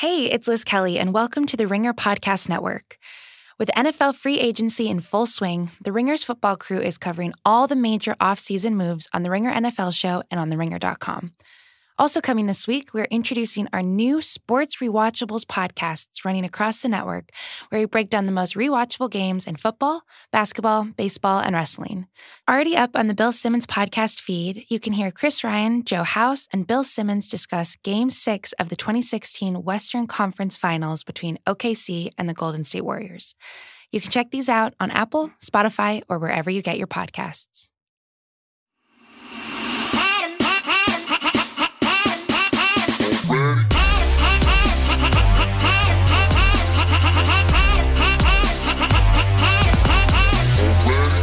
Hey, it's Liz Kelly, and welcome to the Ringer Podcast Network. With NFL free agency in full swing, the Ringer's football crew is covering all the major offseason moves on the Ringer NFL show and on theringer.com. Also, coming this week, we're introducing our new Sports Rewatchables podcasts running across the network, where we break down the most rewatchable games in football, basketball, baseball, and wrestling. Already up on the Bill Simmons podcast feed, you can hear Chris Ryan, Joe House, and Bill Simmons discuss Game 6 of the 2016 Western Conference Finals between OKC and the Golden State Warriors. You can check these out on Apple, Spotify, or wherever you get your podcasts.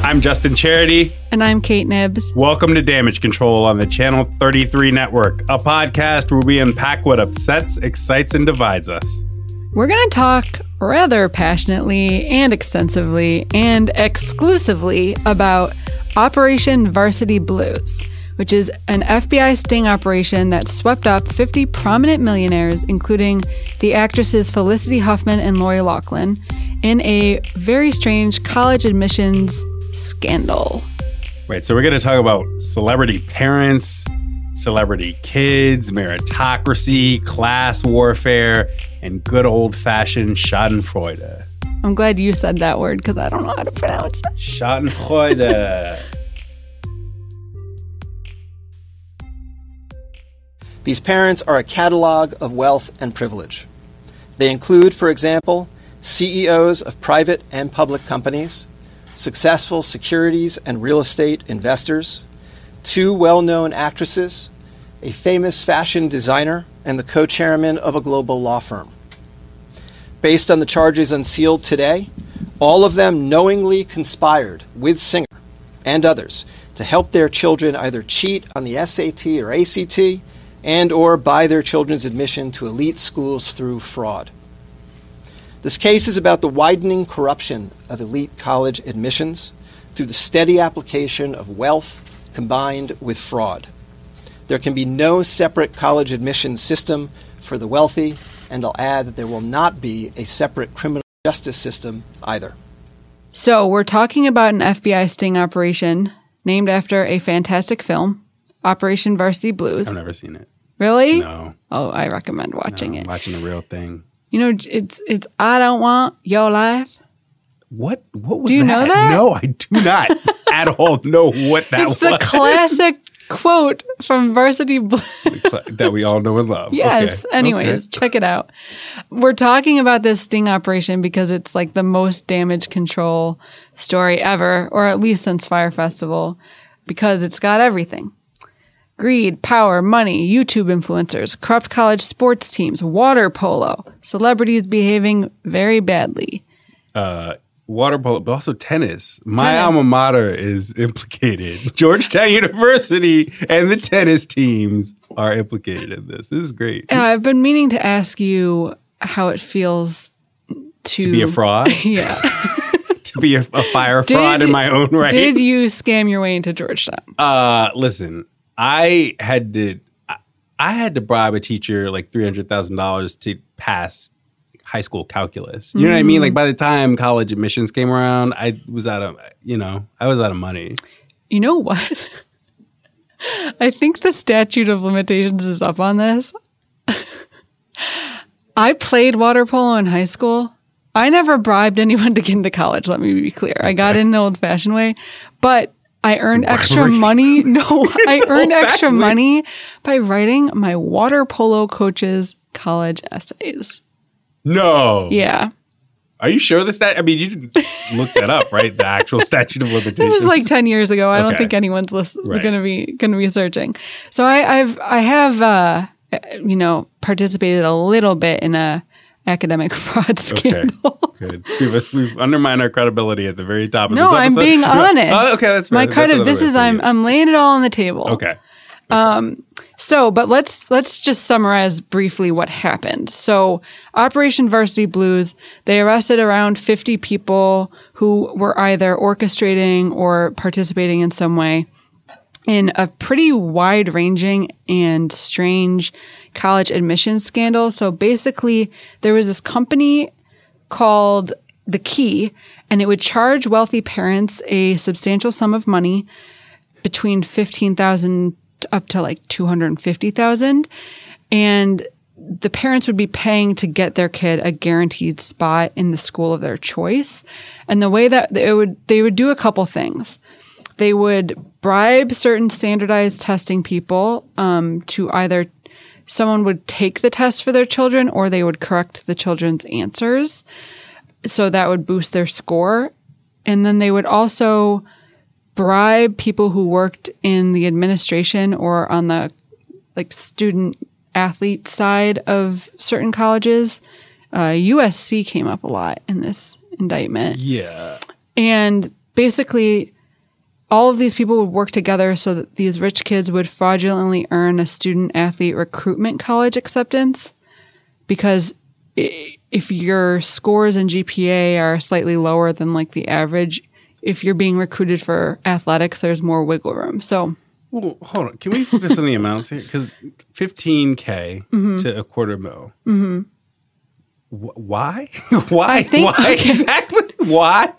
I'm Justin Charity. And I'm Kate Knibbs. Welcome to Damage Control on the Channel 33 Network, a podcast where we unpack what upsets, excites, and divides us. We're going to talk rather passionately and extensively and exclusively about Operation Varsity Blues, which is an FBI sting operation that swept up 50 prominent millionaires, including the actresses Felicity Huffman and Lori Loughlin, in a very strange college admissions scandal. Right, so we're going to talk about celebrity parents, celebrity kids, meritocracy, class warfare, and good old fashioned Schadenfreude. I'm glad you said that word because I don't know how to pronounce it. Schadenfreude. These parents are a catalog of wealth and privilege. They include, for example, CEOs of private and public companies, successful securities and real estate investors, two well known actresses, a famous fashion designer, and the co chairman of a global law firm. Based on the charges unsealed today, all of them knowingly conspired with Singer and others to help their children either cheat on the SAT or ACT and or buy their children's admission to elite schools through fraud. This case is about the widening corruption of elite college admissions through the steady application of wealth combined with fraud. There can be no separate college admission system for the wealthy, and I'll add that there will not be a separate criminal justice system either. So, we're talking about an FBI sting operation named after a fantastic film, Operation Varsity Blues. I've never seen it. Really? No. Oh, I recommend watching no, it. Watching the real thing. You know, it's it's I don't want your life. What? What was Do you that? know that? No, I do not at all know what that It's was. the classic quote from Varsity Blues. that we all know and love. Yes. Okay. Anyways, Okay. check it out. We're talking about this sting operation because it's like the most damage control story ever, or at least since Fyre Festival, because it's got everything. Greed, power, money, YouTube influencers, corrupt college sports teams, water polo, celebrities behaving very badly. water polo, but also tennis. My Tennis. alma mater is implicated. Georgetown University and the tennis teams are implicated in this. This is great. Uh, I've been meaning to ask you how it feels to, to be a fraud, Yeah. to be a, a Fyre fraud in my own right. Did you scam your way into Georgetown? Uh, listen, I had to, I- had to bribe a teacher like three hundred thousand dollars to pass high school calculus. You know what I mean? Like by the time college admissions came around, I was out of, you know, I was out of money. You know what? I think the statute of limitations is up on this. I played water polo in high school. I never bribed anyone to get into college, let me be clear. I got in the old fashioned way, but I earned extra money. No, I earned extra money by writing my water polo coach's college essays. No. Yeah. Are you sure this that? I mean, you didn't look that up, right? The actual statute of limitations. This is like 10 years ago. I don't think anyone's listen, Right. going to be going to be searching. So I, I've I have uh, you know participated a little bit in a academic fraud Okay. scandal. Good. We've, we've undermined our credibility at the very top of No, this I'm being honest. Oh, okay, that's fair. my credit. another This is I'm. I'm laying it all on the table. Okay. Um, so, but let's let's just summarize briefly what happened. So, Operation Varsity Blues, they arrested around 50 people who were either orchestrating or participating in some way in a pretty wide ranging and strange college admissions scandal. So basically, there was this company called The Key, and it would charge wealthy parents a substantial sum of money between 15,000 up to like 250,000 and the parents would be paying to get their kid a guaranteed spot in the school of their choice. And the way that they would they would do a couple things. They would bribe certain standardized testing people um, to either someone would take the test for their children or they would correct the children's answers. So that would boost their score. And then they would also bribe people who worked in the administration or on the like student athlete side of certain colleges. Uh, USC came up a lot in this indictment. Yeah. And basically, all of these people would work together so that these rich kids would fraudulently earn a student athlete recruitment college acceptance because if your scores and GPA are slightly lower than like the average, if you're being recruited for athletics, there's more wiggle room. So, well, hold on. Can we focus on the amounts here? Because 15K mm-hmm. to a quarter mil. Mm-hmm. Wh- why? why? Think, why okay. exactly? Why?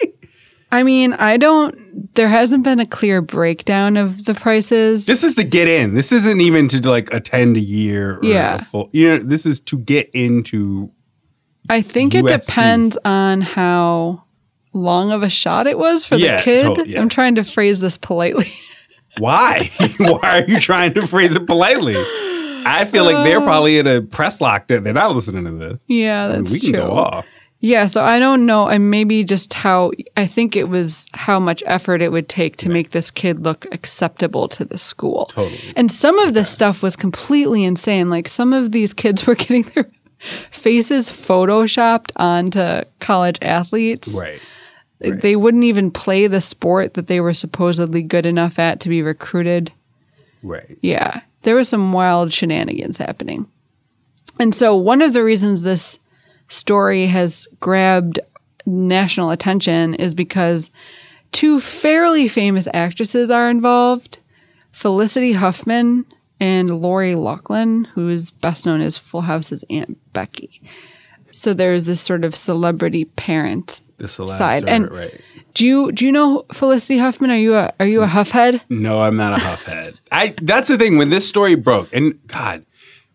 I mean, I don't. There hasn't been a clear breakdown of the prices. This is to get in. This isn't even to like attend a year. yeah. A full, you know, this is to get into. I think USC. it depends on how long of a shot it was for yeah, the kid. To- yeah. I'm trying to phrase this politely. Why? Why are you trying to phrase it politely? I feel like they're uh, probably in a press lockdown. They're not listening to this. Yeah, that's I mean, we can true. go off. Yeah, so I don't know, and maybe just how I think it was how much effort it would take to right. make this kid look acceptable to the school. Totally. And some of this stuff was completely insane. Like some of these kids were getting their faces photoshopped onto college athletes. Right. Right. They wouldn't even play the sport that they were supposedly good enough at to be recruited. Right. Yeah. There was some wild shenanigans happening. And so, one of the reasons this story has grabbed national attention is because two fairly famous actresses are involved Felicity Huffman and Lori Loughlin, who is best known as Full House's Aunt Becky. So, there's this sort of celebrity parent the side. Are, and right. do you do you know Felicity Huffman? Are you a are you a Huffhead? No, I'm not a Huffhead. I that's the thing when this story broke, and God,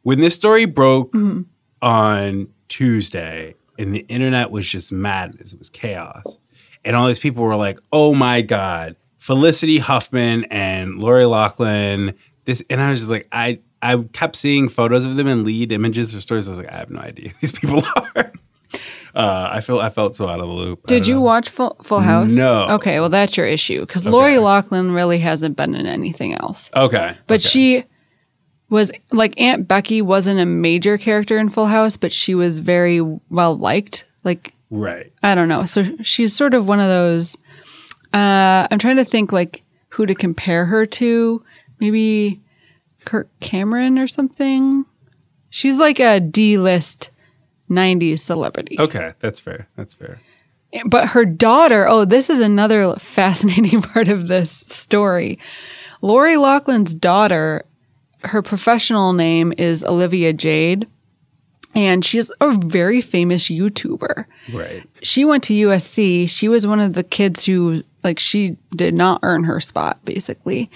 when this story broke mm-hmm. on Tuesday, and the internet was just madness. It was chaos, and all these people were like, "Oh my God." Felicity Huffman and Lori Loughlin. This and I was just like, I I kept seeing photos of them in lead images or stories. I was like, I have no idea these people are. Uh, I feel I felt so out of the loop. Did you know. watch Full, Full House? No. Okay, well that's your issue because okay. Lori Loughlin really hasn't been in anything else. Okay, but okay. she was like Aunt Becky wasn't a major character in Full House, but she was very well liked. Like, right? I don't know. So she's sort of one of those. Uh, I'm trying to think like who to compare her to. Maybe Kirk Cameron or something. She's like a D list 90s celebrity. Okay, that's fair. That's fair. But her daughter, oh, this is another fascinating part of this story. Lori Loughlin's daughter, her professional name is Olivia Jade, and she's a very famous YouTuber. Right. She went to USC. She was one of the kids who, like, she did not earn her spot, basically,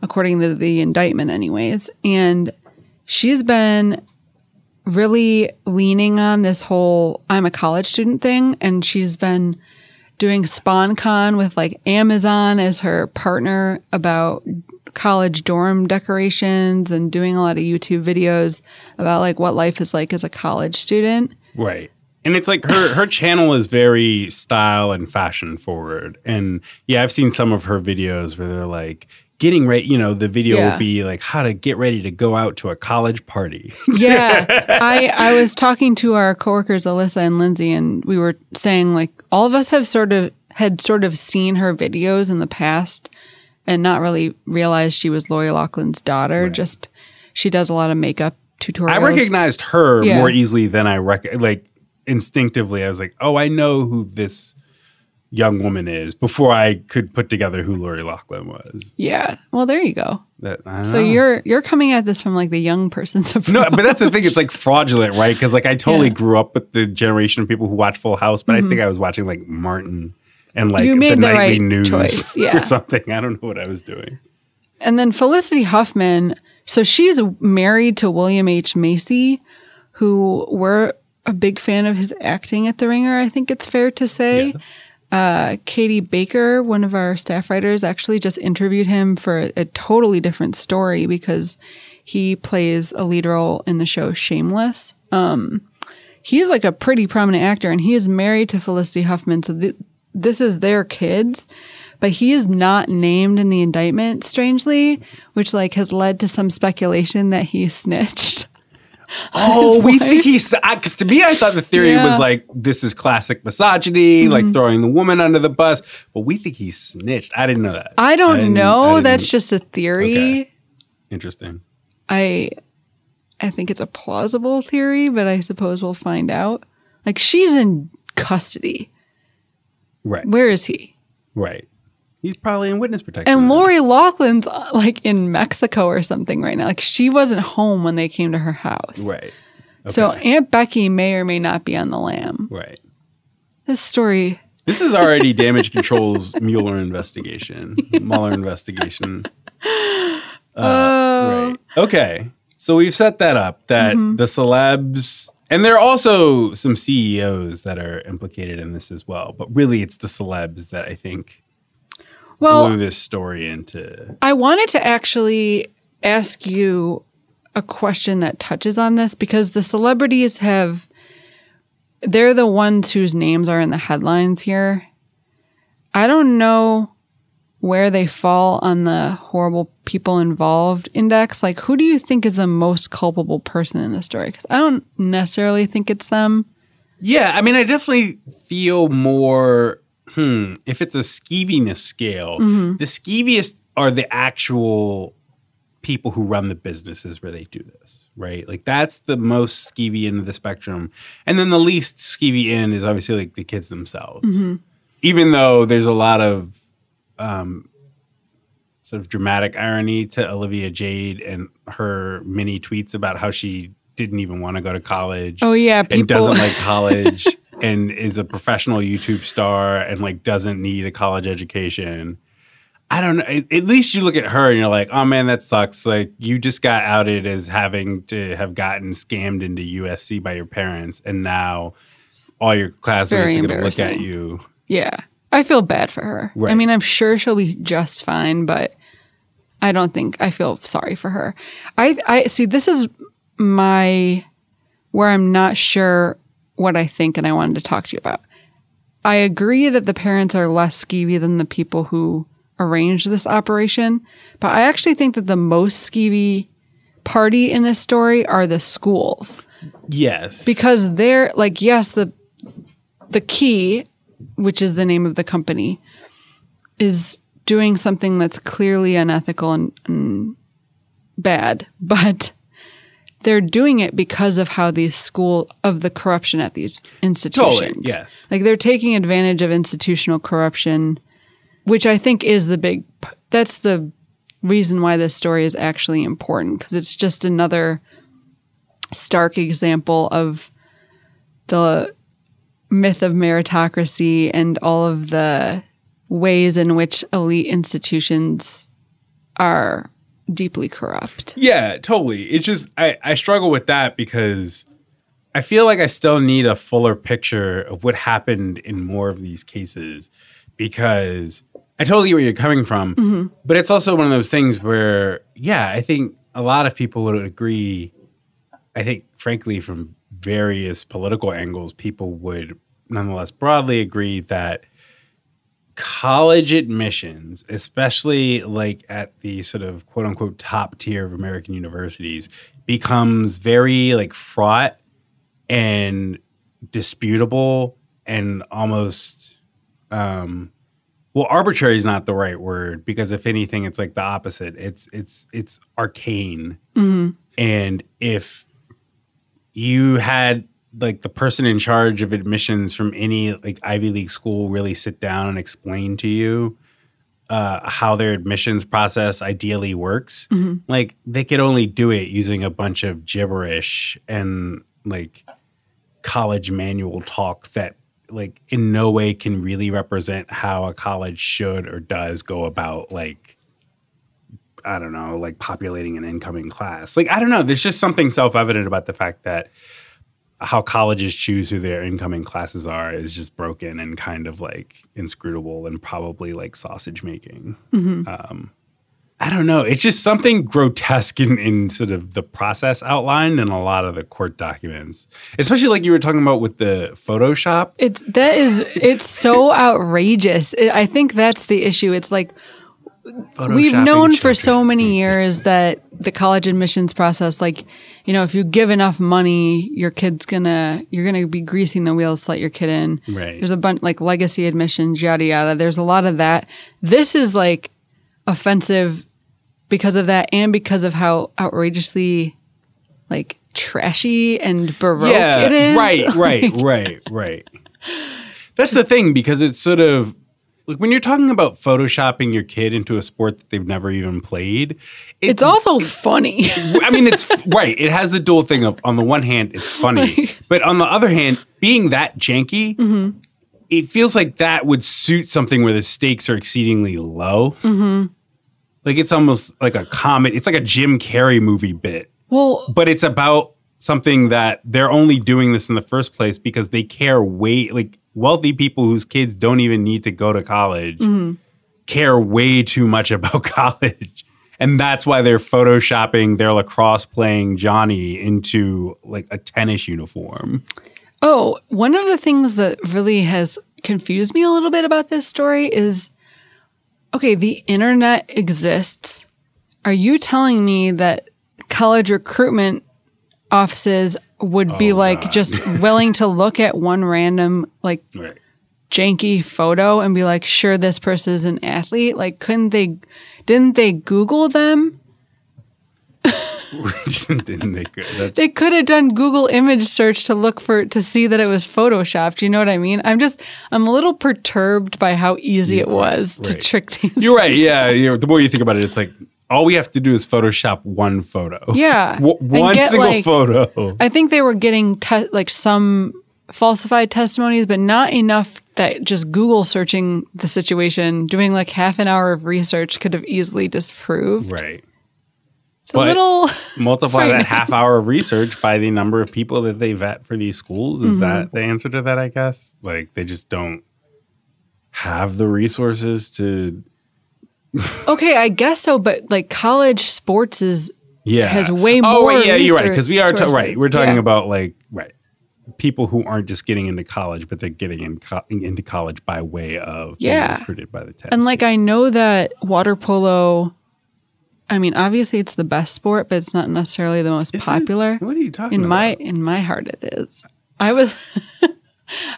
according to the indictment, anyways. And she's been really leaning on this whole I'm a college student thing. And she's been doing sponcon with like Amazon as her partner about college dorm decorations and doing a lot of YouTube videos about like what life is like as a college student. Right. And it's like her her channel is very style and fashion forward. And yeah, I've seen some of her videos where they're like, getting ready, you know, the video yeah. will be like how to get ready to go out to a college party. yeah. I I was talking to our coworkers Alyssa and Lindsay and we were saying like all of us have sort of had sort of seen her videos in the past and not really realize she was Lori Loughlin's daughter. Right. Just she does a lot of makeup tutorials. I recognized her yeah. more easily than I rec like instinctively. I was like, "Oh, I know who this young woman is before I could put together who Lori Loughlin was. Yeah. Well, there you go. That So know. you're you're coming at this from like the young person's approach. no, but that's the thing. It's like fraudulent, right? Because like I totally Yeah. grew up with the generation of people who watch Full House, but I mm-hmm. think I was watching like Martin and like. You made the the nightly right news choice, yeah. or something. I don't know what I was doing. And then Felicity Huffman, so she's married to William H. Macy, who we're a big fan of his acting at The Ringer, I think it's fair to say. Uh, Katie Baker, one of our staff writers, actually just interviewed him for a, a totally different story because he plays a lead role in the show Shameless. Um, he's like a pretty prominent actor and he is married to Felicity Huffman. So th- this is their kids, but he is not named in the indictment, strangely, which like has led to some speculation that he snitched. Oh, we think he's because to me, I thought the theory Yeah. Mm-hmm. was like this is classic misogyny, like throwing the woman under the bus. But we think he snitched. I didn't know that. I don't I know. didn't- That's just a theory. Okay. interesting. I I think it's a plausible theory, but I suppose we'll find out. Like she's in custody. Right, Where is he? right. He's probably in witness protection. And then. Lori Loughlin's uh, like in Mexico or something right now. Like she wasn't home when they came to her house. right, So Aunt Becky may or may not be on the lam. right. This story This is already damage control's Mueller investigation, Mueller investigation. Uh, right. Okay. So we've set that up that the celebs, and there are also some CEOs that are implicated in this as well. But really, it's the celebs that I think Well, blew this story into. I wanted to actually ask you a question that touches on this because the celebrities have they're the ones whose names are in the headlines here. I don't know where they fall on the horrible people involved index. Like who do you think is the most culpable person in the story? Cuz I don't necessarily think it's them. Yeah, I mean, I definitely feel more. Hmm. If it's a skeeviness scale, the skeeviest are the actual people who run the businesses where they do this, right? Like that's the most skeevy end of the spectrum, and then the least skeevy end is obviously like the kids themselves. Even though there's a lot of um, sort of dramatic irony to Olivia Jade and her mini tweets about how she didn't even want to go to college Oh yeah, people and doesn't like college and is a professional YouTube star and like doesn't need a college education. I don't know. At least you look at her and you're like, oh man, that sucks. Like you just got outed as having to have gotten scammed into USC by your parents, and now all your classmates Very are going to look at you. Yeah. I feel bad for her. I mean, I'm sure she'll be just fine, but I don't think I feel sorry for her. I I see this is my where I'm not sure what I think and I wanted to talk to you about. I agree that the parents are less skeevy than the people who arranged this operation, but I actually think that the most skeevy party in this story are the schools Yes, because they're like yes the the key which is the name of the company is doing something that's clearly unethical and, and bad but they're doing it because of how these school of the corruption at these institutions Totally, yes. like they're taking advantage of institutional corruption which i think is the big that's the reason why this story is actually important because it's just another stark example of the myth of meritocracy and all of the ways in which elite institutions are deeply corrupt. Yeah, totally. It's just I, I struggle with that because I feel like I still need a fuller picture of what happened in more of these cases because I totally get where you're coming from, mm-hmm. but it's also one of those things where, yeah, I think a lot of people would agree. I think, frankly, from various political angles, people would nonetheless broadly agree that college admissions, especially like at the sort of quote unquote top tier of American universities, becomes very like fraught and disputable and almost um well arbitrary is not the right word because if anything it's like the opposite. It's it's it's arcane. And if you had like the person in charge of admissions from any like Ivy League school really sit down and explain to you uh, how their admissions process ideally works. Like they could only do it using a bunch of gibberish and like college manual talk that like in no way can really represent how a college should or does go about like I don't know, like populating an incoming class. Like I don't know, there's just something self-evident about the fact that how colleges choose who their incoming classes are is just broken and kind of like inscrutable and probably like sausage making. Um, I don't know. It's just something grotesque in, in sort of the process outlined in a lot of the court documents, especially like you were talking about with the Photoshop. It's that is it's so outrageous. I think that's the issue. It's like we've known for so many years that the college admissions process like you know if you give enough money your kid's gonna you're gonna be greasing the wheels to let your kid in. Right. there's a bunch like legacy admissions yada yada. There's a lot of that. This is like offensive because of that and because of how outrageously like trashy and baroque it is. Right, right, right, right. That's the thing because it's sort of like when you're talking about photoshopping your kid into a sport that they've never even played. It, it's also funny I mean, it's right. It has the dual thing of on the one hand, it's funny, but on the other hand, being that janky, Mm-hmm. it feels like that would suit something where the stakes are exceedingly low. Mm-hmm. Like it's almost like a comet. It's like a Jim Carrey movie bit well but it's about something that they're only doing this in the first place because they care way like wealthy people whose kids don't even need to go to college mm-hmm. care way too much about college. And that's why they're photoshopping their lacrosse playing johnny into like a tennis uniform. Oh, one of the things that really has confused me a little bit about this story is okay, the internet exists. Are you telling me that college recruitment offices would be oh, like just willing to look at one random like right janky photo and be like, sure, this person is an athlete? Like, couldn't they, didn't they Google them? didn't they that's, They could have done Google image search to look for to see that it was photoshopped. You know what I mean? I'm just I'm a little perturbed by how easy it was to trick these. you're right yeah you're, the more you think about it it's like all we have to do is photoshop one photo Yeah, W- one get, single like- photo I think they were getting te- like some falsified testimonies, but not enough that just Google searching the situation, doing like half an hour of research could have easily disproved. right It's But- a little multiply that half hour of research by the number of people that they vet for these schools. Is that Mm-hmm. the answer to that? I guess like they just don't have the resources to. Okay. I guess so, but like college sports is Yeah, Has way Oh, more wait, yeah, you're right because we are ta- right. We're talking Yeah. about like right people who aren't just getting into college, but they're getting in co- into college by way of being Yeah. recruited by the test. And like I know that water polo I mean obviously it's the best sport, but it's not necessarily the most Is it? popular. What are you talking In about? my in my heart it is. I was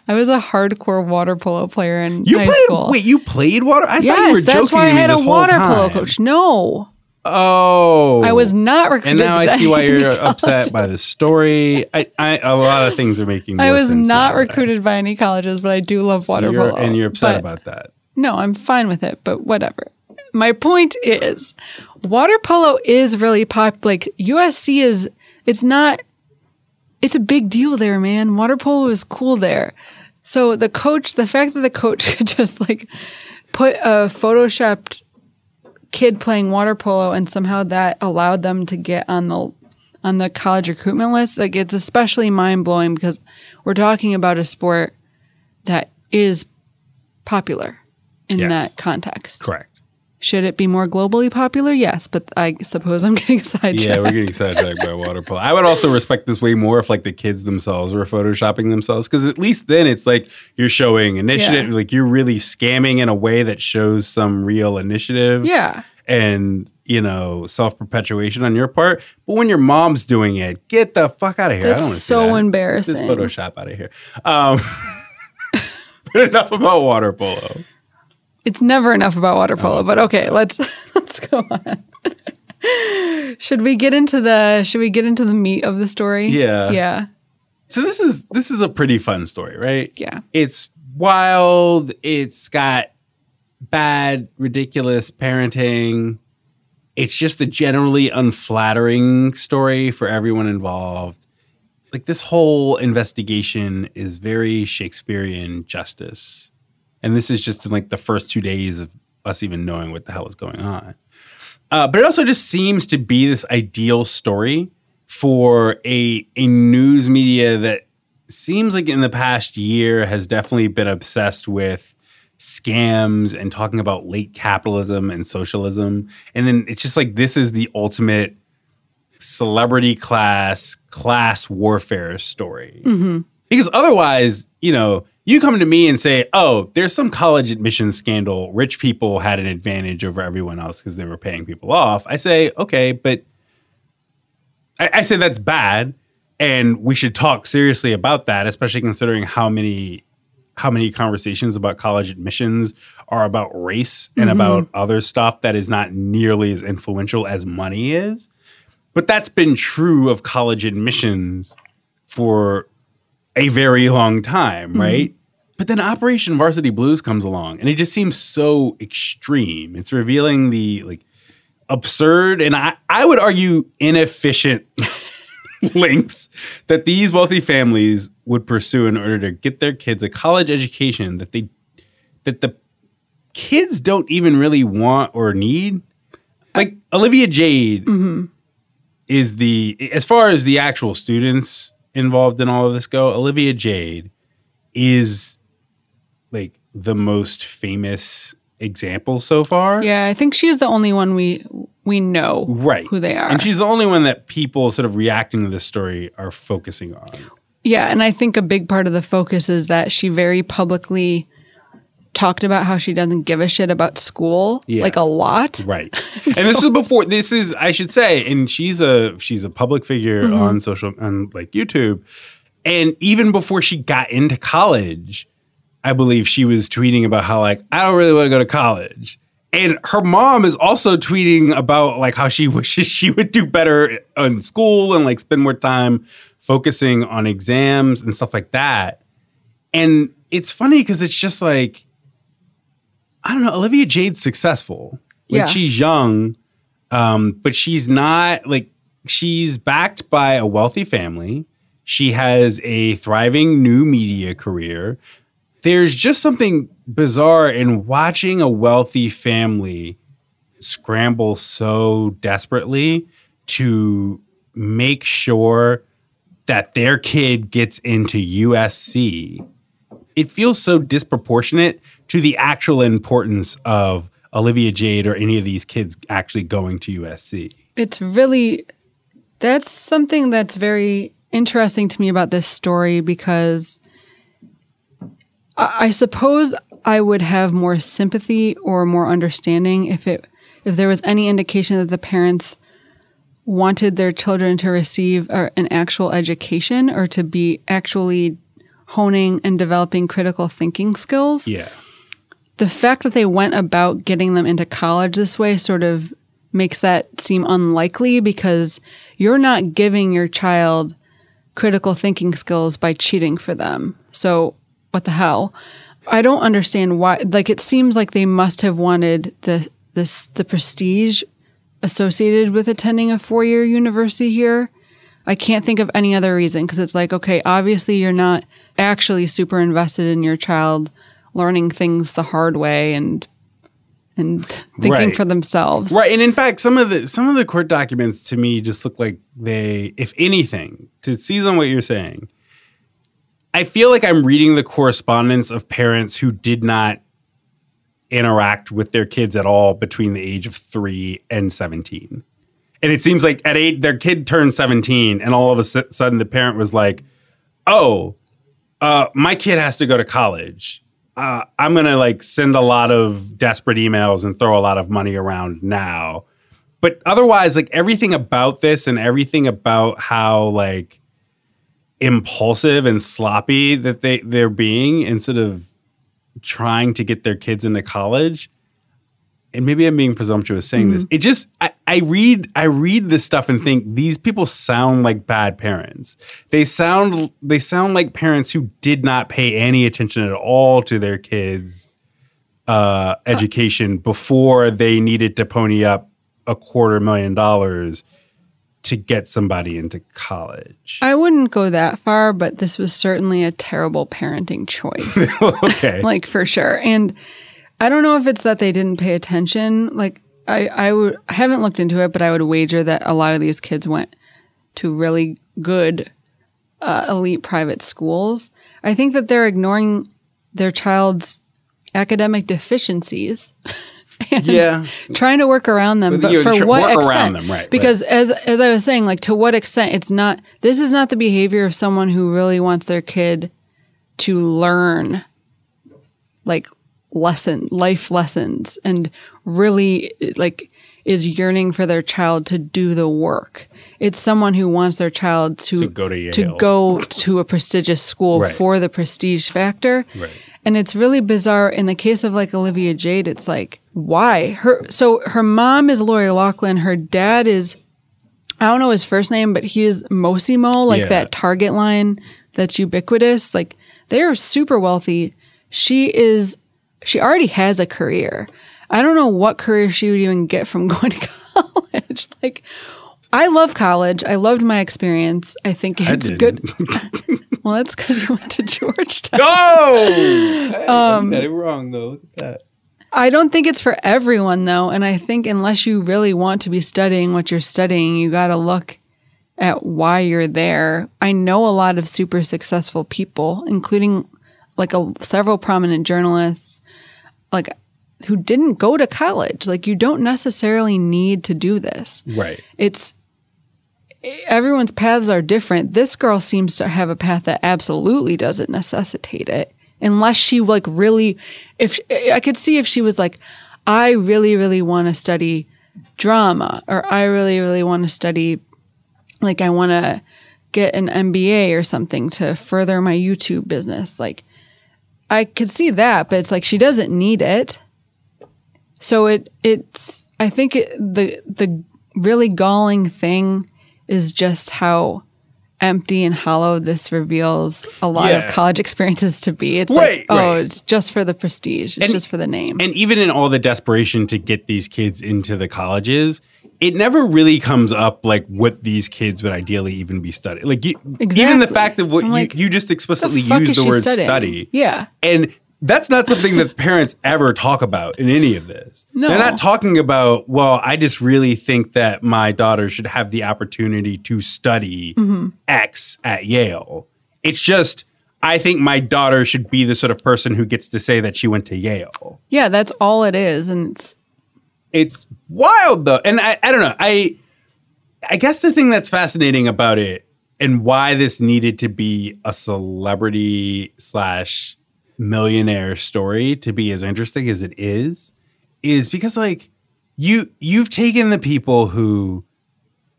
I was a hardcore water polo player in you high played. school. Wait, you played water? I thought you were yes, joking that's why I had a water polo coach. No. Oh, I was not recruited. And now I see why you're college. upset by the story. I, I, a lot of things are making. More I was not now. recruited by any colleges, but I do love So water you're- polo. and you're upset about that. No, I'm fine with it, but whatever. My point is, water polo is really pop. Like USC is, it's not. It's a big deal there, man. Water polo is cool there. So the coach, the fact that the coach could just like put a photoshopped kid playing water polo and somehow that allowed them to get on the on the college recruitment list, like it's especially mind blowing because we're talking about a sport that is popular in Yes. that context. Correct. Should it be more globally popular? Yes, but I suppose I'm getting sidetracked. Yeah, we're getting sidetracked by water polo. I would also respect this way more if like the kids themselves were photoshopping themselves because at least then it's like you're showing initiative, Yeah. like you're really scamming in a way that shows some real initiative. yeah. and you know self perpetuation on your part. But when your mom's doing it, get the fuck out of here. I That's don't wanna see so that. embarrassing. This Photoshop out of here. Um, but enough about water polo. It's never enough about water Oh, polo, but okay, let's let's go on. should we get into the should we get into the meat of the story? Yeah. Yeah. So this is this is a pretty fun story, right? Yeah. It's wild. It's got bad, ridiculous parenting. It's just a generally unflattering story for everyone involved. Like this whole investigation is very Shakespearean justice. And this is just in like the first two days of us even knowing what the hell is going on. Uh, but it also just seems to be this ideal story for a a news media that seems like in the past year has definitely been obsessed with scams and talking about late capitalism and socialism. And then it's just like this is the ultimate celebrity class class warfare story. Because otherwise, you know, you come to me and say, "Oh, there's some college admission scandal. Rich people had an advantage over everyone else because they were paying people off." I say, "Okay, but I, I say that's bad, and we should talk seriously about that, especially considering how many how many conversations about college admissions are about race and mm-hmm. about other stuff that is not nearly as influential as money is. But that's been true of college admissions for a very long time, mm-hmm. right? But then Operation Varsity Blues comes along and it just seems so extreme. It's revealing the like absurd and I, I would argue inefficient links that these wealthy families would pursue in order to get their kids a college education that they that the kids don't even really want or need. Like Olivia Jade mm-hmm. is the as far as the actual students involved in all of this go, Olivia Jade is like the most famous example so far. Yeah, I think she's the only one we we know Right. who they are. And she's the only one that people sort of reacting to this story are focusing on. Yeah, and I think a big part of the focus is that she very publicly talked about how she doesn't give a shit about school, Yeah. like a lot. Right. and this is before this is I should say and she's a she's a public figure Mm-hmm. on social on like YouTube and even before she got into college I believe she was tweeting about how like I don't really want to go to college. And her mom is also tweeting about like how she wishes she would do better in school and like spend more time focusing on exams and stuff like that. And it's funny because it's just like I don't know, Olivia Jade's successful. Like Yeah. she's young, um, but she's not like she's backed by a wealthy family. She has a thriving new media career. There's just something bizarre in watching a wealthy family scramble so desperately to make sure that their kid gets into USC it feels so disproportionate to the actual importance of Olivia Jade or any of these kids actually going to USC. It's really that's something that's very interesting to me about this story because I, suppose I would have more sympathy or more understanding if it if there was any indication that the parents wanted their children to receive uh, an actual education or to be actually honing and developing critical thinking skills Yeah. the fact that they went about getting them into college this way sort of makes that seem unlikely because you're not giving your child critical thinking skills by cheating for them. So, what the hell? I don't understand why like it seems like they must have wanted the this the prestige associated with attending a four-year university here. I can't think of any other reason because it's like okay, obviously you're not actually super invested in your child learning things the hard way and and thinking Right. for themselves. Right. And in fact, some of the some of the court documents to me just look like they, if anything, to seize on what you're saying, I feel like I'm reading the correspondence of parents who did not interact with their kids at all between the age of three and 17. And it seems like at eight, their kid turned 17, and all of a sudden the parent was like, oh, uh, my kid has to go to college. Uh, I'm gonna like send a lot of desperate emails and throw a lot of money around now. But otherwise, like everything about this and everything about how like impulsive and sloppy that they they're being instead of trying to get their kids into college, and maybe I'm being presumptuous saying this. It just I, I read I read this stuff and think these people sound like bad parents. They sound they sound like parents who did not pay any attention at all to their kids' uh, education before they needed to pony up a quarter million dollars to get somebody into college. I wouldn't go that far, but this was certainly a terrible parenting choice. okay. like for sure. And I don't know if it's that they didn't pay attention. Like I, I haven't looked into it, but I would wager that a lot of these kids went to really good uh, elite private schools. I think that they're ignoring their child's academic deficiencies. and Yeah. trying to work around them, But but you for what extent? around them, right, Because as as I was saying, like to what extent? It's not. This is not the behavior of someone who really wants their kid to learn, like lesson life lessons, and really like is yearning for their child to do the work. It's someone who wants their child to To go to to go to a prestigious school Right. for the prestige factor. Right. And it's really bizarre. In the case of like Olivia Jade, it's like, why? Her so her mom is Lori Loughlin, her dad is I don't know his first name, but he is Mossimo, like Yeah. that Target line that's ubiquitous. Like they are super wealthy. She is she already has a career. I don't know what career she would even get from going to college. like I love college. I loved my experience. I think it's didn't. good. well, that's because you went to Georgetown. Go! Um, got it wrong though. Look at that. I don't think it's for everyone though, and I think unless you really want to be studying what you're studying, you got to look at why you're there. I know a lot of super successful people, including like a, several prominent journalists, like who didn't go to college. Like you don't necessarily need to do this. Right. It's everyone's paths are different. This girl seems to have a path that absolutely doesn't necessitate it. Unless she like really if I could see if she was like I really really want to study drama or I really really want to study like I want to get an MBA or something to further my YouTube business. Like I could see that, but it's like she doesn't need it. So it it's I think it, the the really galling thing is just how empty and hollow this reveals a lot Yeah. of college experiences to be. It's Right, like, oh, right. it's just for the prestige. It's And- just for the name. And even in all the desperation to get these kids into the colleges, it never really comes up like what these kids would ideally even be studying. Like you, even the fact of what you, like, you just explicitly the use the word studying? study. Yeah. And that's not something that the parents ever talk about in any of this. No. They're not talking about, well, I just really think that my daughter should have the opportunity to study Mm-hmm. X at Yale. It's just, I think my daughter should be the sort of person who gets to say that she went to Yale yeah, that's all it is. And it's it's wild though and I, I don't know i i guess the thing that's fascinating about it and why this needed to be a celebrity slash millionaire story to be as interesting as it is is because like you you've taken the people who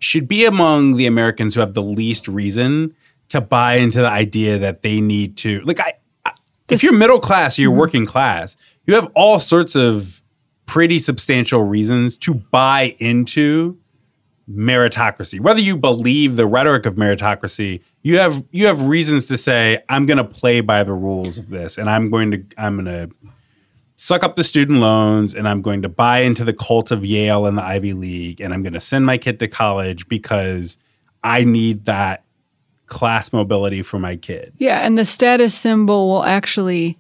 should be among the americans who have the least reason to buy into the idea that they need to like i, I if you're middle class or you're mm-hmm. working class you have all sorts of pretty substantial reasons to buy into meritocracy. Whether you believe the rhetoric of meritocracy, you have you have reasons to say I'm going to play by the rules of this and I'm going to I'm going to suck up the student loans and I'm going to buy into the cult of Yale and the Ivy League and I'm going to send my kid to college because I need that class mobility for my kid. yeah, and the status symbol will actually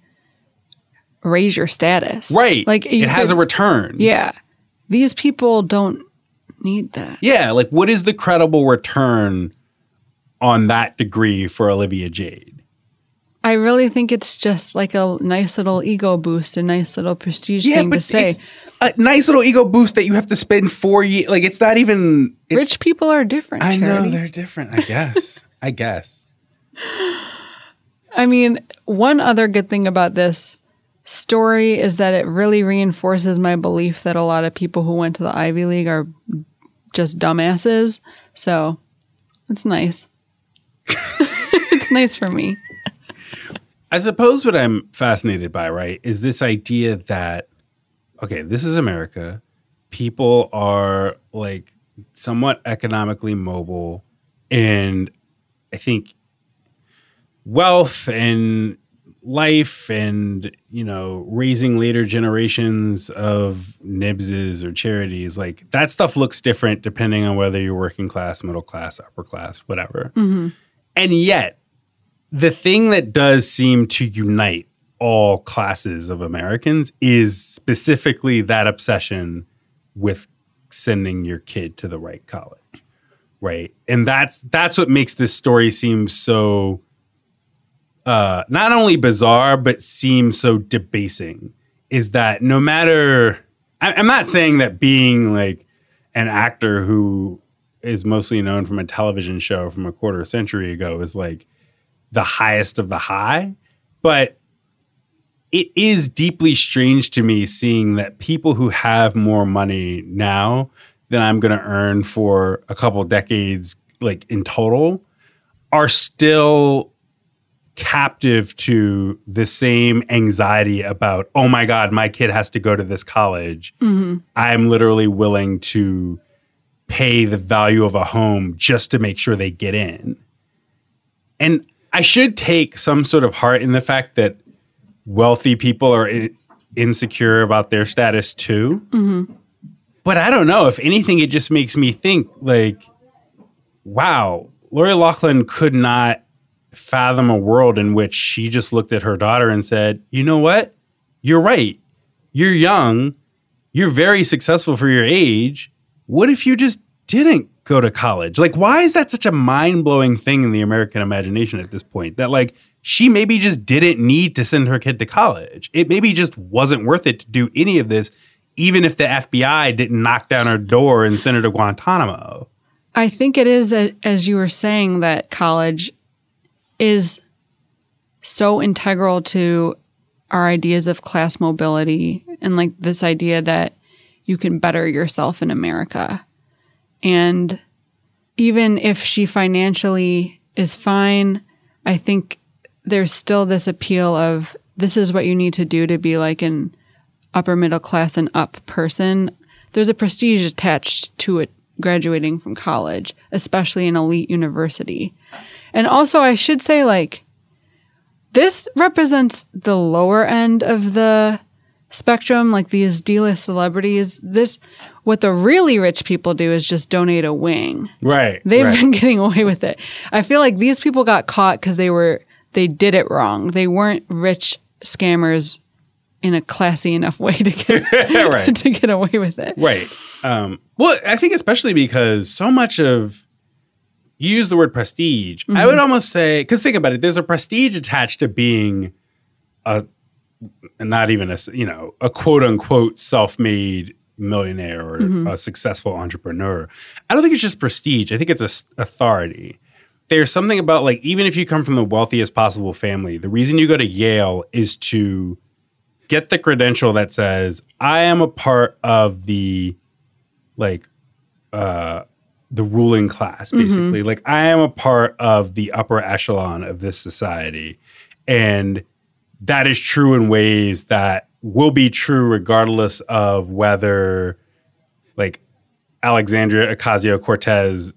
raise your status. Right. Like it has a return. Yeah. These people don't need that. Yeah, like what is the credible return on that degree for Olivia Jade? I really think it's just like a nice little ego boost, a nice little prestige thing to say. a nice little ego boost that you have to spend four years. Like it's not even it's, Rich people are different. I know they're different. I guess. I guess. I mean, one other good thing about this story is that it really reinforces my belief that a lot of people who went to the Ivy League are just dumbasses. So it's nice. it's nice for me. I suppose what I'm fascinated by, right, is this idea that okay, this is America. People are like somewhat economically mobile, and I think wealth and life and you know raising later generations of Knibbses or charities like that stuff looks different depending on whether you're working class middle class upper class whatever. Mm-hmm. And yet the thing that does seem to unite all classes of americans is specifically that obsession with sending your kid to the right college right? And that's that's what makes this story seem so uh, not only bizarre but seems so debasing. Is that no matter I, I'm not saying that being like an actor who is mostly known from a television show from a quarter century ago is like the highest of the high, but it is deeply strange to me seeing that people who have more money now than I'm going to earn for a couple decades, like in total, are still captive to the same anxiety about, oh my God, my kid has to go to this college. Mm-hmm. I'm literally willing to pay the value of a home just to make sure they get in. And I should take some sort of heart in the fact that wealthy people are i- insecure about their status too. Mm-hmm. But I don't know. If anything, it just makes me think like, wow, Lori Loughlin could not fathom a world in which she just looked at her daughter and said, you know what? You're right. You're young. You're very successful for your age. What if you just didn't go to college? Like, why is that such a mind blowing thing in the American imagination at this point? That, like, she maybe just didn't need to send her kid to college. It maybe just wasn't worth it to do any of this, even if the FBI didn't knock down her door and send her to Guantanamo. I think it is, a, as you were saying, that college is so integral to our ideas of class mobility and like this idea that you can better yourself in America. And even if she financially is fine, I think there's still this appeal of this is what you need to do to be like an upper middle class and up person. There's a prestige attached to it graduating from college, especially an elite university. And also, I should say, like, this represents the lower end of the spectrum, like these D list celebrities. This, what the really rich people do is just donate a wing. Right. They've right. been getting away with it. I feel like these people got caught because they were, they did it wrong. They weren't rich scammers in a classy enough way to get, Right. to get away with it. Right. Um, well, I think especially because so much of you use the word prestige. I would almost say because think about it. There's a prestige attached to being a not even a you know a quote unquote self made millionaire or a successful entrepreneur. I don't think it's just prestige. I think it's a authority. There's something about like even if you come from the wealthiest possible family, the reason you go to Yale is to get the credential that says I am a part of the like uh the ruling class basically like i am a part of the upper echelon of this society and that is true in ways that will be true regardless of whether like alexandria ocasio-cortez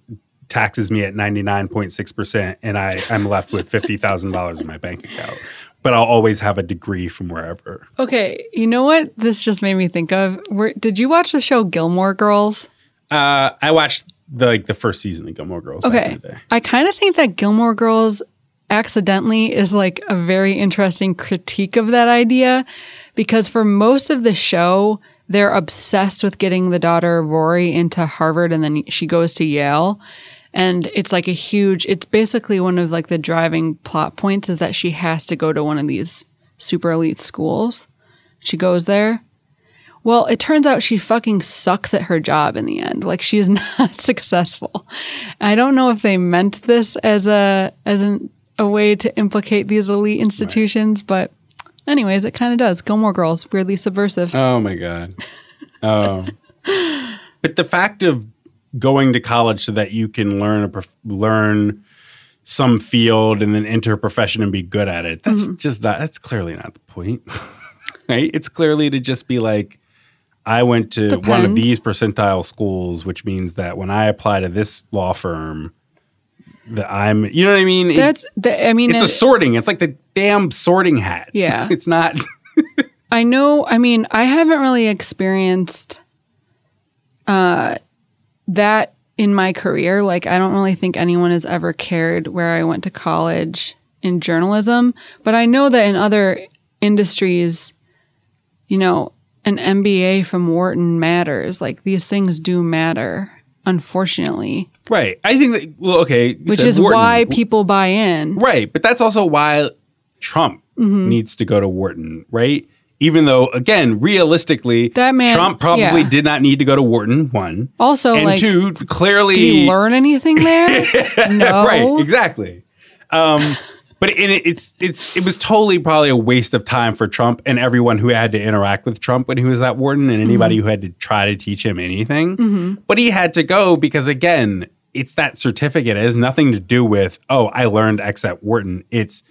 taxes me at 99.6% and I, i'm left with $50000 in my bank account but i'll always have a degree from wherever Okay, you know what this just made me think of? Where, did you watch the show Gilmore Girls? uh, i watched the like the first season of gilmore girls back Okay, in the day. I kind of think that Gilmore Girls accidentally is like a very interesting critique of that idea because for most of the show, they're obsessed with getting the daughter Rory into Harvard and then she goes to Yale. And it's like a huge, it's basically one of like the driving plot points is that she has to go to one of these super elite schools. She goes there. Well, it turns out she fucking sucks at her job in the end. Like she's not successful. I don't know if they meant this as a as an, a way to implicate these elite institutions, but anyways, it kind of does. Gilmore Girls, weirdly subversive. Oh my god. Oh. but the fact of going to college so that you can learn a prof- learn some field and then enter a profession and be good at it. That's mm-hmm. just not. That's clearly not the point, right? It's clearly to just be like, I went to one of these percentile schools, which means that when I apply to this law firm, that I'm, you know what I mean? It- That's the, I mean it's a sorting. It's like the damn sorting hat. Yeah. it's not. I know. I mean, I haven't really experienced uh, that in my career. Like, I don't really think anyone has ever cared where I went to college in journalism. But I know that in other industries, you know, an MBA from Wharton matters. Like, these things do matter, unfortunately, right. I think that. Well, okay. which is Wharton. why people buy in. Right, but that's also why Trump Mm-hmm. needs to go to Wharton, right? Even though, again, realistically, That man- Trump probably yeah. did not need to go to Wharton. One, Also, and like, two, clearly, did he learn anything there? no. right, exactly. Um, but it, it's it's it was totally probably a waste of time for Trump and everyone who had to interact with Trump when he was at Wharton and anybody mm-hmm. who had to try to teach him anything. Mm-hmm. But he had to go because again, it's that certificate. It has nothing to do with oh, I learned X at Wharton. It's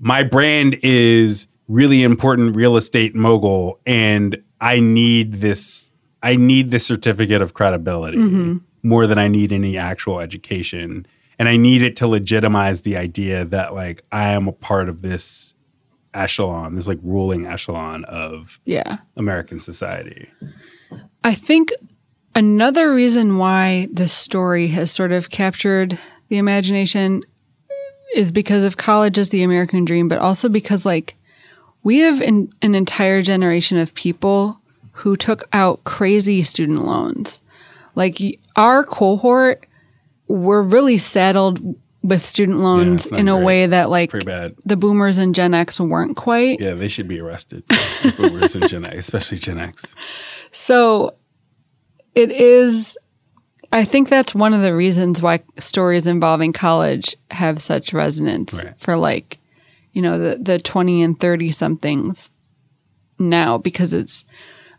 my brand is really important real estate mogul and I need this I need this certificate of credibility mm-hmm. more than I need any actual education. And I need it to legitimize the idea that like I am a part of this echelon, this like ruling echelon of Yeah. American society. I think another reason why this story has sort of captured the imagination is because of college as the American dream, but also because like we have an, an entire generation of people who took out crazy student loans. Like our cohort, we're really saddled with student loans not in a great. way that like bad. the boomers and Gen X weren't quite. Yeah, they should be arrested. Boomers and Gen X, especially Gen X. So it is, I think that's one of the reasons why stories involving college have such resonance Right. for like, you know, the, the 20 and 30 somethings now, because it's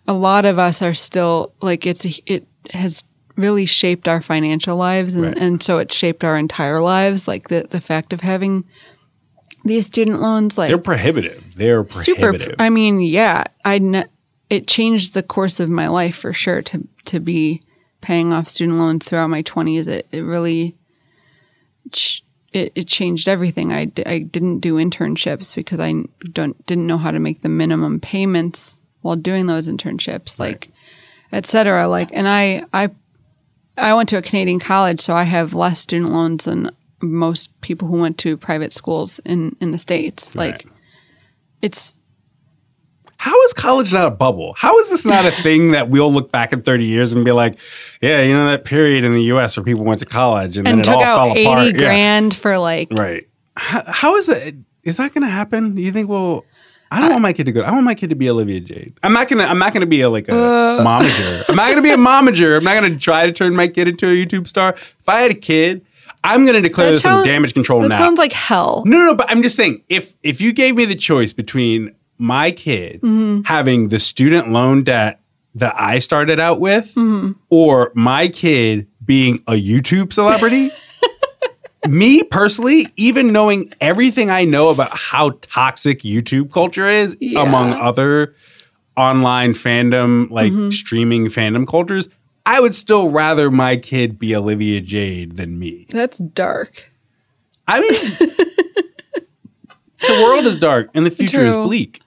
a lot of us are still like, it's, it has really shaped our financial lives. And, Right. and so it shaped our entire lives. Like the, the fact of having these student loans, like They're prohibitive. They're super prohibitive. i mean yeah i ne- it changed the course of my life for sure to to be paying off student loans throughout my 20s it, it really ch- it, it changed everything I, d- I didn't do internships because i don't didn't know how to make the minimum payments while doing those internships like et cetera like and i i i went to a canadian college so i have less student loans than most people who went to private schools in in the states like Right. it's How is college not a bubble? How is this not a thing that we'll look back in 30 years and be like, yeah, you know, that period in the US where people went to college and, and then it took all out fell 80 apart. Yeah. grand for like Right. How, how is it? Is that going to happen? Do you think, well, I don't want my kid to go. I want my kid to be Olivia Jade. I'm not gonna. I'm not gonna be a like a Uh. momager. I'm not gonna be a momager. I'm not gonna try to turn my kid into a YouTube star. If I had a kid, I'm gonna declare this some damage control that now. sounds like hell No, no, but I'm just saying, if if you gave me the choice between my kid Mm-hmm. having the student loan debt that I started out with, Mm-hmm. or my kid being a YouTube celebrity, me personally, even knowing everything I know about how toxic YouTube culture is, Yeah. among other online fandom, like Mm-hmm. streaming fandom cultures, I would still rather my kid be Olivia Jade than me. that's dark I mean, the world is dark and the future is bleak.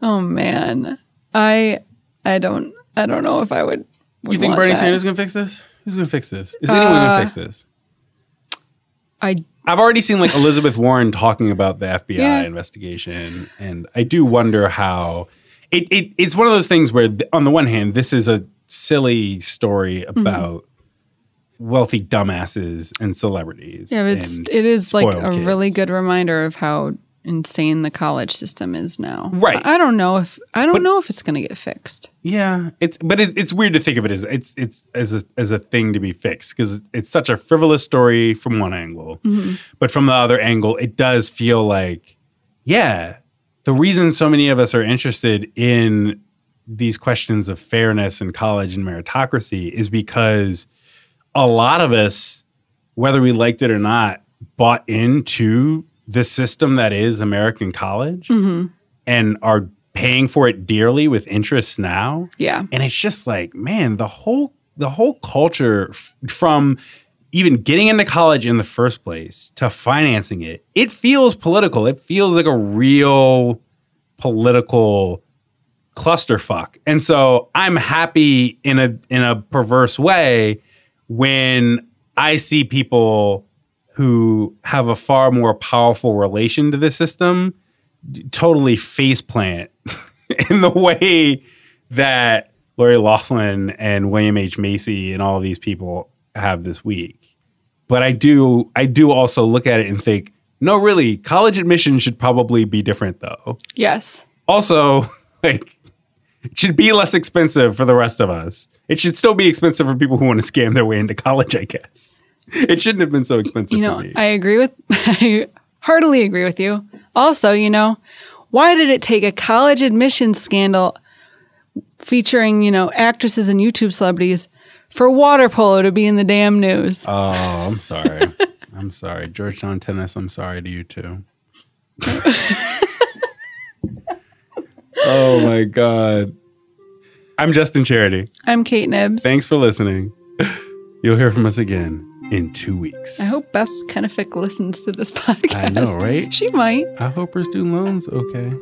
oh man i i don't i don't know if i would, would You think Bernie that. Sanders is going to fix this? Who's going to fix this? Is anyone going Uh, to fix this? I I've already seen like Elizabeth Warren talking about the FBI Yeah. investigation, and I do wonder how it, it it's one of those things where, th- on the one hand, this is a silly story Mm-hmm. about wealthy dumbasses and celebrities. yeah but it's it is like a really good reminder of how insane the college system is now. Right. i, don't know if i don't But- know if it's going to get fixed. Yeah, it's but it, it's weird to think of it as it's it's as a, as a thing to be fixed because it's such a frivolous story from one angle, mm-hmm. but from the other angle, it does feel like, yeah, the reason so many of us are interested in these questions of fairness and college and meritocracy is because a lot of us, whether we liked it or not, bought into the system that is American college mm-hmm. and are paying for it dearly with interest now. Yeah. And it's just like, man, the whole the whole culture f- from even getting into college in the first place to financing it, it feels political. It feels like a real political clusterfuck. And so I'm happy in a in a perverse way when I see people who have a far more powerful relation to the system totally faceplant in the way that Lori Loughlin and William H. Macy and all these people have this week. But I do I do also look at it and think, no, really, college admission should probably be different though. Yes. Also, like it should be less expensive for the rest of us. It should still be expensive for people who want to scam their way into college, I guess. It shouldn't have been so expensive You know. I agree with, I heartily agree with you. Also, you know, why did it take a college admissions scandal featuring, you know, actresses and YouTube celebrities for water polo to be in the damn news? oh, I'm sorry. I'm sorry. Georgetown tennis, I'm sorry to you too. oh my God. I'm Justin Charity. I'm Kate Knibbs. Thanks for listening. You'll hear from us again in two weeks. I hope Beth Kenefick listens to this podcast. I know, right? She might. I hope her student loans okay.